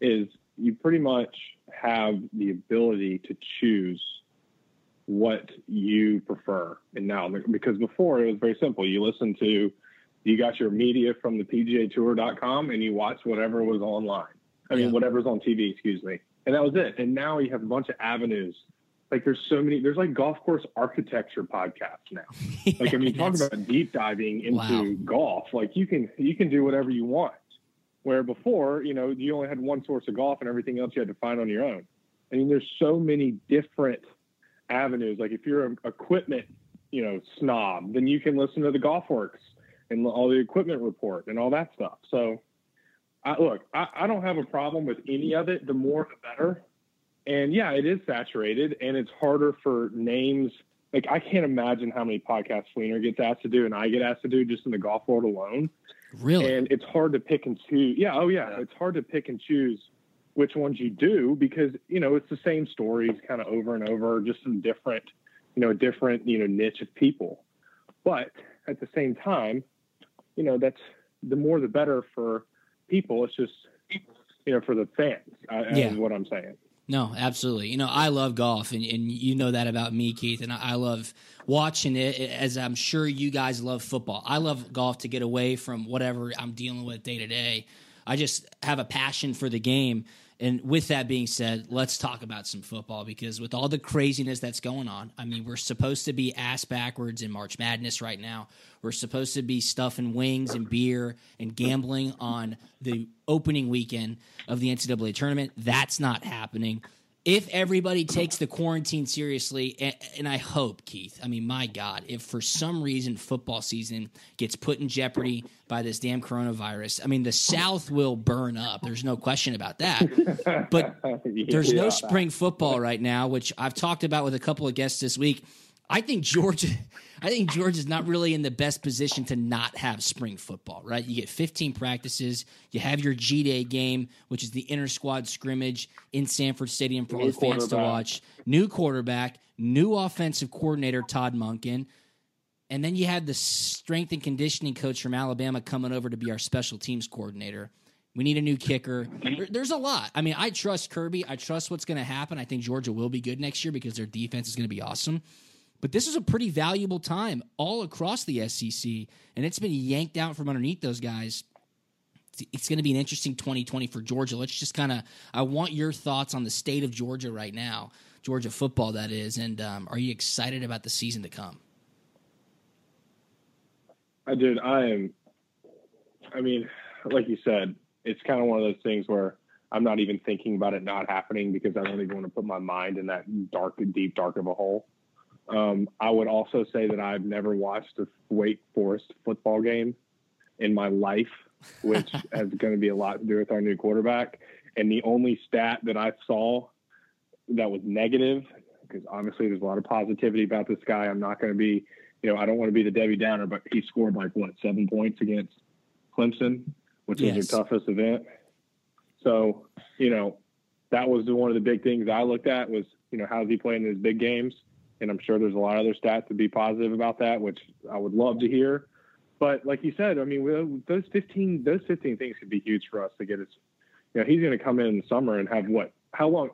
S3: is you pretty much have the ability to choose what you prefer. And now, because before it was very simple, you listen to, you got your media from the PGA Tour.com and you watch whatever was online. I mean,
S2: Yeah.
S3: whatever's on TV, excuse me. And that was it. And now you have a bunch of avenues. Like there's so many, there's like golf course architecture podcasts now. <laughs> Like I mean, talk about deep diving into
S2: Wow.
S3: golf. Like you can you can do whatever you want. Where before, you know, you only had one source of golf and everything else you had to find on your own. I mean, there's so many different avenues. Like if you're an equipment, you know, snob, then you can listen to the GolfWRX and all the equipment report and all that stuff. So, I, look, I, I don't have a problem with any of it. The more, the better. And yeah, it is saturated, and it's harder for names. Like I can't imagine how many podcasts Flener gets asked to do, and I get asked to do just in the golf world alone
S2: really,
S3: and it's hard to pick and choose. Yeah, oh yeah, it's hard to pick and choose which ones you do because you know it's the same stories kind of over and over, just some different, you know, different you know niche of people. But at the same time, you know that's the more the better for people. It's just you know for the fans. Uh,
S2: Yeah.
S3: is what I'm saying.
S2: No, absolutely. You know, I love golf, and, and you know that about me, Keith. And I, I love watching it, as I'm sure you guys love football. I love golf to get away from whatever I'm dealing with day to day. I just have a passion for the game. And with that being said, let's talk about some football because with all the craziness that's going on, I mean, we're supposed to be ass backwards in March Madness right now. We're supposed to be stuffing wings and beer and gambling on the opening weekend of the NCAA tournament. That's not happening. If everybody takes the quarantine seriously, and, and I hope, Keith, I mean, my God, if for some reason football season gets put in jeopardy by this damn coronavirus, I mean, the South will burn up. There's no question about that. But <laughs> there's no spring football right now, which I've talked about with a couple of guests this week. I think Georgia, <laughs> I think Georgia's not really in the best position to not have spring football, right? You get 15 practices, you have your G Day game, which is the inter squad scrimmage in Sanford Stadium for all the fans to watch. New quarterback, new offensive coordinator Todd Monken, and then you had the strength and conditioning coach from Alabama coming over to be our special teams coordinator. We need a new kicker. There's a lot. I mean, I trust Kirby. I trust what's going to happen. I think Georgia will be good next year because their defense is going to be awesome. But this is a pretty valuable time all across the SEC, and it's been yanked out from underneath those guys. It's- going to be an interesting 2020 for Georgia. Let's just kind of, I want your thoughts on the state of Georgia right now, Georgia football, that is. And um, are you excited about the season to come?
S3: I did. I am. I mean, like you said, it's kind of one of those things where I'm not even thinking about it not happening because I don't even want to put my mind in that dark, deep, dark of a hole. Um, I would also say that I've never watched a Wake Forest football game in my life, which <laughs> has going to be a lot to do with our new quarterback. And the only stat that I saw that was negative, because obviously there's a lot of positivity about this guy. I'm not going to be, you know, I don't want to be the Debbie Downer, but he scored like what seven points against Clemson, which
S2: Yes.
S3: was their toughest event. So, you know, that was one of the big things I looked at was, you know, how's he playing in his big games? And I'm sure there's a lot of other stats to be positive about that, which I would love to hear. But like you said, I mean, those 15, those 15 things could be huge for us to get us. You know, he's going to come in in the summer and have what? How long?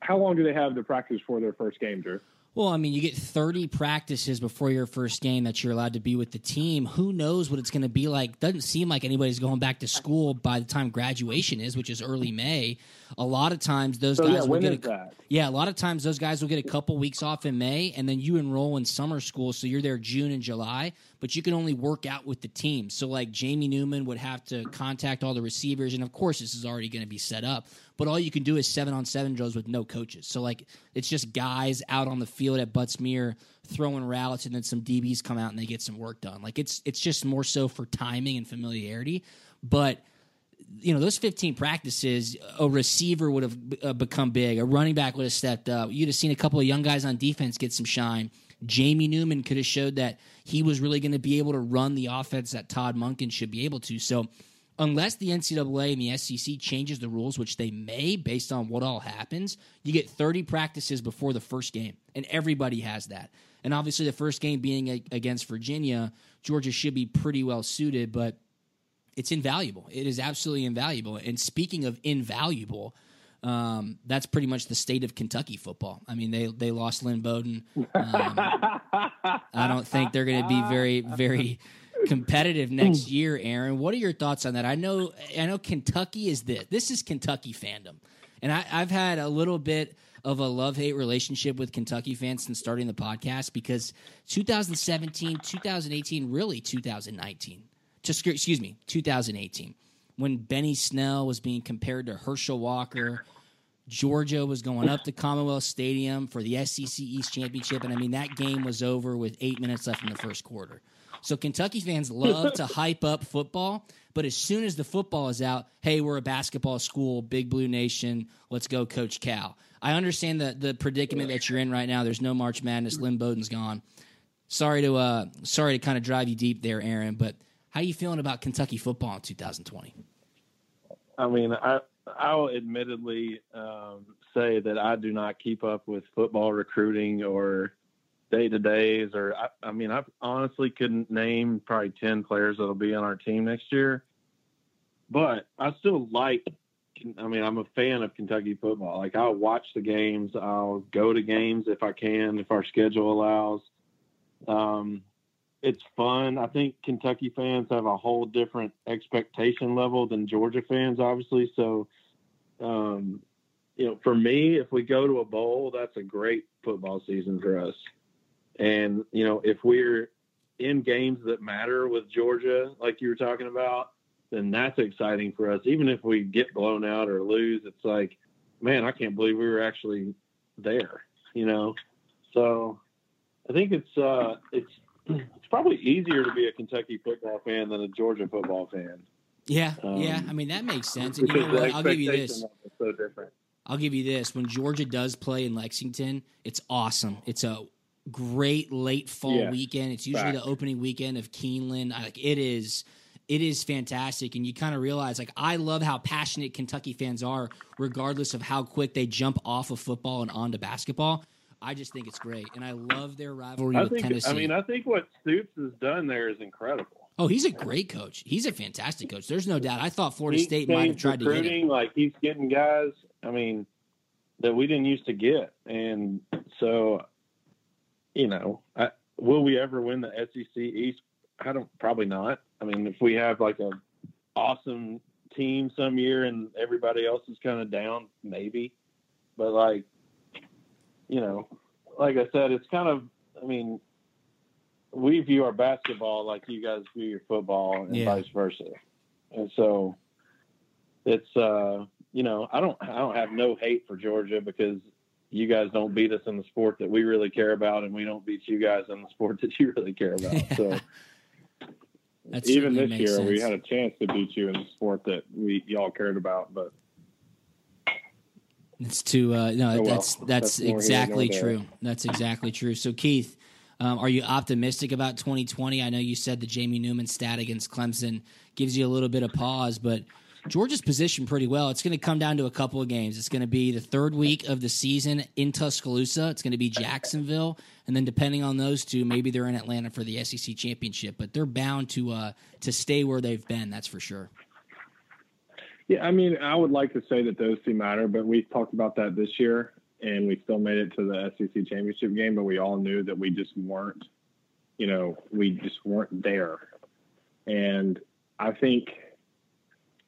S3: How long do they have to practice for their first game, Drew?
S2: Well, I mean, you get 30 practices before your first game that you're allowed to be with the team. Who knows what it's going to be like? Doesn't seem like anybody's going back to school by the time graduation is, which is early May. A lot of times those
S3: So
S2: guys
S3: yeah,
S2: will get a, yeah, a lot of times those guys will get a couple weeks off in May, and then you enroll in summer school, so you're there June and July, but you can only work out with the team. So like Jamie Newman would have to contact all the receivers, and of course this is already going to be set up. But all you can do is seven on seven drills with no coaches. So like it's just guys out on the field at Butts-Mehre throwing routes, and then some DBs come out and they get some work done. Like it's it's just more so for timing and familiarity, but you know those 15 practices a receiver would have uh, become big. A running back would have stepped up. You'd have seen a couple of young guys on defense get some shine. Jamie newman could have showed that he was really going to be able to run the offense that todd monken should be able to. So unless the NCAA and the SEC changes the rules, which they may based on what all happens, you get 30 practices before the first game, and everybody has that. And obviously, the first game being a, against Virginia, Georgia should be pretty well suited, but it's invaluable. It is absolutely invaluable. And speaking of invaluable, um, that's pretty much the state of Kentucky football. I mean, they they lost Lynn Bowden. Um, <laughs> I don't think they're going to be very very competitive next year. Aaron, what are your thoughts on that? I know I know Kentucky is this. This is Kentucky fandom, and I, I've had a little bit of a love hate relationship with Kentucky fans since starting the podcast because 2017, 2018, really 2019, just excuse me, 2018 when Benny Snell was being compared to Herschel Walker. Georgia was going up to Commonwealth Stadium for the SEC East Championship, and I mean that game was over with eight minutes left in the first quarter. So Kentucky fans <laughs> love to hype up football, but as soon as the football is out, hey, we're a basketball school, Big Blue Nation, let's go, Coach Cal. I understand the the predicament that you're in right now. There's no March Madness. Lynn Bowden's gone. Sorry to uh, sorry to kind of drive you deep there, Aaron, but how are you feeling about Kentucky football in 2020?
S4: I mean, I I'll admittedly um, say that I do not keep up with football recruiting or day to days, or I, I mean, I honestly couldn't name probably ten players that'll be on our team next year. But I still like. I mean, I'm a fan of Kentucky football. Like I'll watch the games. I'll go to games if I can, if our schedule allows. Um, it's fun. I think Kentucky fans have a whole different expectation level than Georgia fans, obviously. So, um, you know, for me, if we go to a bowl, that's a great football season for us. And you know, if we're in games that matter with Georgia, like you were talking about, then that's exciting for us. Even if we get blown out or lose, it's like, man, I can't believe we were actually there. You know, so I think it's uh, it's it's probably easier to be a Kentucky football fan than a Georgia football fan.
S2: Yeah, um, yeah. I mean that makes sense. And you know what? I'll give you this.
S4: So different.
S2: I'll give you this. When Georgia does play in Lexington, it's awesome. It's a great late fall yeah, weekend. It's usually fact. the opening weekend of Keeneland. Like it is it is fantastic and you kind of realize like I love how passionate Kentucky fans are regardless of how quick they jump off of football and onto basketball. I just think it's great, and I love their rivalry
S4: I
S2: with
S4: think,
S2: Tennessee.
S4: I mean, I think what Stoops has done there is incredible.
S2: Oh, he's a great coach. He's a fantastic coach. There's no doubt. I thought Florida State might have tried to get him.
S4: Like he's getting guys. I mean, that we didn't used to get, and so you know, I, will we ever win the SEC East? I don't. Probably not. I mean, if we have like a awesome team some year and everybody else is kind of down, maybe. But like you know, like I said, it's kind of, I mean, we view our basketball like you guys view your football and yeah. vice versa. And so it's, uh, you know, I don't, I don't have no hate for Georgia because you guys don't beat us in the sport that we really care about, and we don't beat you guys in the sport <laughs> that you really care about. Yeah. So
S2: That
S3: even this year,
S2: sense.
S3: we had a chance to beat you in the sport that we y'all cared about, but
S2: it's to uh, no,
S3: Oh, well.
S2: that's that's,
S3: That's
S2: exactly true. That's exactly true. So Keith, um, are you optimistic about 2020? I know you said the Jamie Newman stat against Clemson gives you a little bit of pause, but Georgia's positioned pretty well. It's going to come down to a couple of games. It's going to be the third week of the season in Tuscaloosa. It's going to be Jacksonville, and then depending on those two, maybe they're in Atlanta for the SEC championship. But they're bound to uh, to stay where they've been. That's for sure.
S3: Yeah, I mean, I would like to say that those two matter, but we talked about that this year, and we still made it to the SEC championship game. But we all knew that we just weren't, you know, we just weren't there. And I think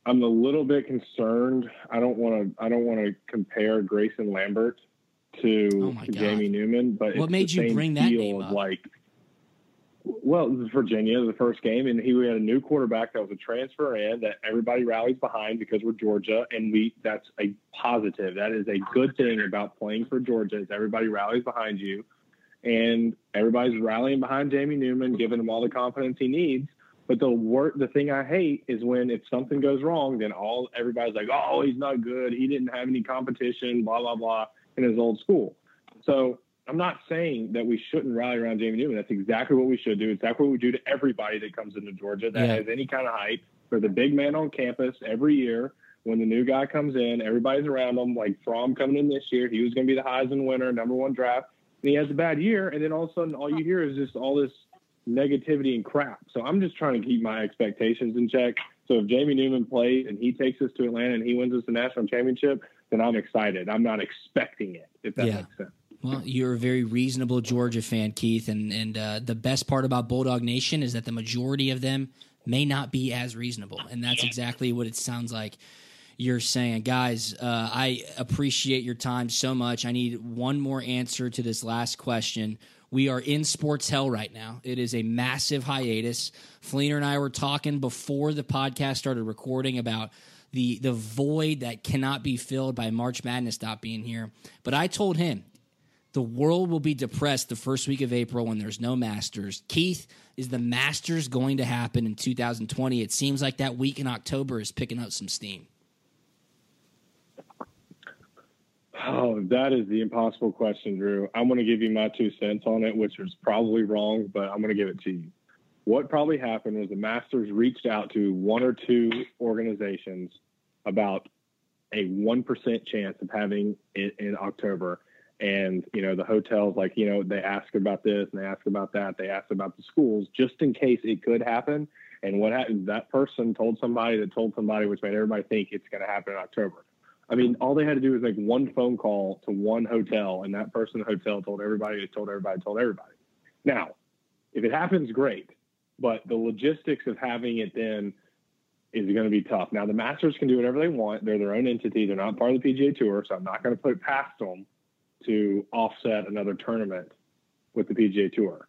S3: I'm a little bit concerned. I don't want to. I don't want to compare Grayson Lambert to,
S2: Oh
S3: to Jamie Newman, but
S2: What made you bring that name up?
S3: Like, well, Virginia, the first game, and he we had a new quarterback that was a transfer in that everybody rallies behind because we're Georgia, and we that's a positive. That is a good thing about playing for Georgia is everybody rallies behind you, and everybody's rallying behind Jamie Newman, giving him all the confidence he needs. But the wor the thing I hate is when if something goes wrong, then all everybody's like, "Oh, he's not good. He didn't have any competition." Blah blah blah in his old school. So I'm not saying that we shouldn't rally around Jamie Newman. That's exactly what we should do. It's exactly what we do to everybody that comes into Georgia that
S2: Yeah.
S3: has any kind of hype. They're the big man on campus every year. When the new guy comes in, everybody's around him. Like Fromm coming in this year, he was going to be the Heisman winner, number one draft. And he has a bad year, and then all of a sudden, all you hear is just all this negativity and crap. So I'm just trying to keep my expectations in check. So if Jamie Newman plays and he takes us to Atlanta and he wins us the national championship, then I'm excited. I'm not expecting it, if that
S2: Yeah.
S3: makes sense.
S2: Well, you're a very reasonable Georgia fan, Keith, and and uh, the best part about Bulldog Nation is that the majority of them may not be as reasonable, and that's exactly what it sounds like you're saying, guys. Uh, I appreciate your time so much. I need one more answer to this last question. We are in sports hell right now. It is a massive hiatus. Flener and I were talking before the podcast started recording about the the void that cannot be filled by March Madness not being here. But I told him the world will be depressed the first week of April when there's no Masters. Keith, is the Masters going to happen in 2020? It seems like that week in October is picking up some steam.
S3: Oh, that is the impossible question, Drew. I'm going to give you my two cents on it, which is probably wrong, but I'm going to give it to you. What probably happened was the Masters reached out to one or two organizations about a 1% chance of having it in October. And, you know, the hotels, like, you know, they ask about this and they ask about that. They ask about the schools just in case it could happen. And what happened, that person told somebody that told somebody, which made everybody think it's going to happen in October. I mean, all they had to do was make one phone call to one hotel, and that person in the hotel told everybody, told everybody, told everybody. Now, if it happens, great. But the logistics of having it then is going to be tough. Now, the Masters can do whatever they want. They're their own entity. They're not part of the PGA Tour, so I'm not going to put it past them to offset another tournament with the PGA Tour.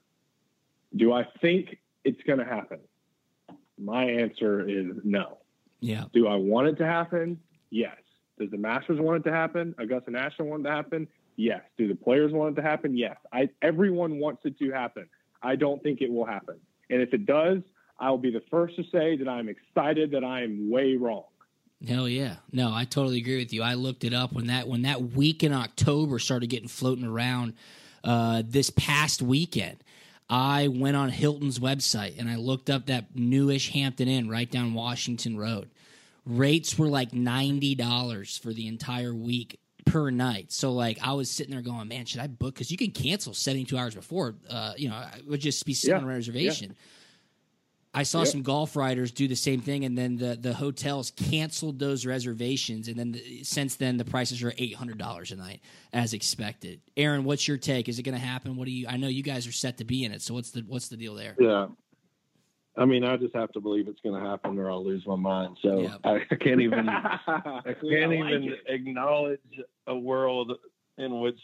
S3: Do I think it's going to happen? My answer is no.
S2: Yeah.
S3: Do I want it to happen? Yes. Does the Masters want it to happen? Augusta National want it to happen? Yes. Do the players want it to happen? Yes. I everyone wants it to happen. I don't think it will happen. And if it does, I'll be the first to say that I'm excited that I am way wrong.
S2: Hell yeah. No, I totally agree with you. I looked it up when that when that week in October started getting floating around uh, this past weekend. I went on Hilton's website and I looked up that newish Hampton Inn right down Washington Road. Rates were like ninety dollars for the entire week per night. So like I was sitting there going, man, should I book? Because you can cancel seventy two hours before. Uh, you know, it would just be sitting
S3: Yeah,
S2: on a reservation. I saw
S3: Yep.
S2: some golf riders do the same thing, and then the, the hotels canceled those reservations, and then the, since then the prices are eight hundred dollars a night, as expected. Aaron, what's your take? Is it going to happen? What do you? I know you guys are set to be in it, so what's the what's the deal there?
S4: Yeah. I mean, I just have to believe it's going to happen, or I'll lose my mind. So
S2: Yeah.
S4: I, I can't even, <laughs> I
S3: I
S4: can't
S3: like
S4: even
S3: it.
S4: acknowledge a world in which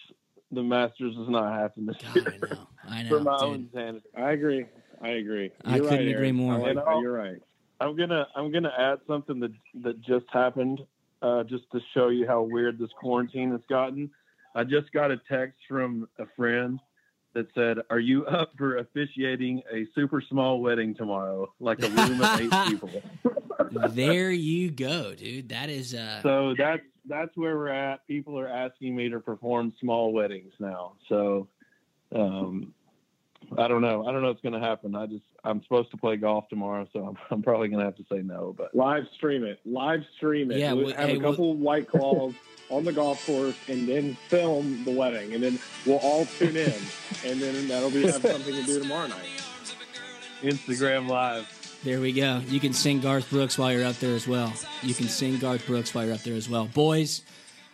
S4: the Masters does not happen this
S2: God,
S4: year
S2: I know, <laughs> I know.
S4: for my
S2: dude.
S4: own sanity.
S3: I agree. I agree.
S2: I
S3: You're
S2: couldn't
S3: right,
S2: agree more.
S3: Like
S4: And
S3: that.
S4: I'll-
S3: You're right.
S4: I'm gonna I'm gonna add something that that just happened, uh, just to show you how weird this quarantine has gotten. I just got a text from a friend that said, "Are you up for officiating a super small wedding tomorrow, like a room of eight <laughs> people?"
S2: there you go, dude. That is uh,
S4: So that's that's where we're at. People are asking me to perform small weddings now. So um, I don't know. I don't know what's going to happen. I just I'm supposed to play golf tomorrow, so I'm, I'm probably going to have to say no. But
S3: Live stream it. Live stream it.
S2: Yeah,
S3: We'll
S2: well,
S3: have
S2: hey,
S3: a
S2: well-
S3: couple of white claws <laughs> on the golf course, and then film the wedding, and then we'll all tune in, <laughs> and then that'll be have something to do tomorrow night.
S4: Instagram live.
S2: There we go. You can sing Garth Brooks while you're up there as well. You can sing Garth Brooks while you're up there as well. Boys,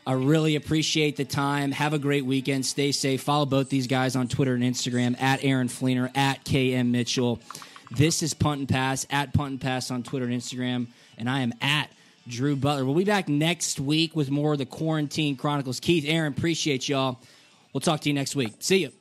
S2: I really appreciate the time. Have a great weekend. Stay safe. Follow both these guys on Twitter and Instagram at Aaron Flener, at KM Mitchell. This is Punt and Pass, at Punt and Pass on Twitter and Instagram. And I am at Drew Butler. We'll be back next week with more of the Quarantine Chronicles. Keith, Aaron, appreciate y'all. We'll talk to you next week. See you.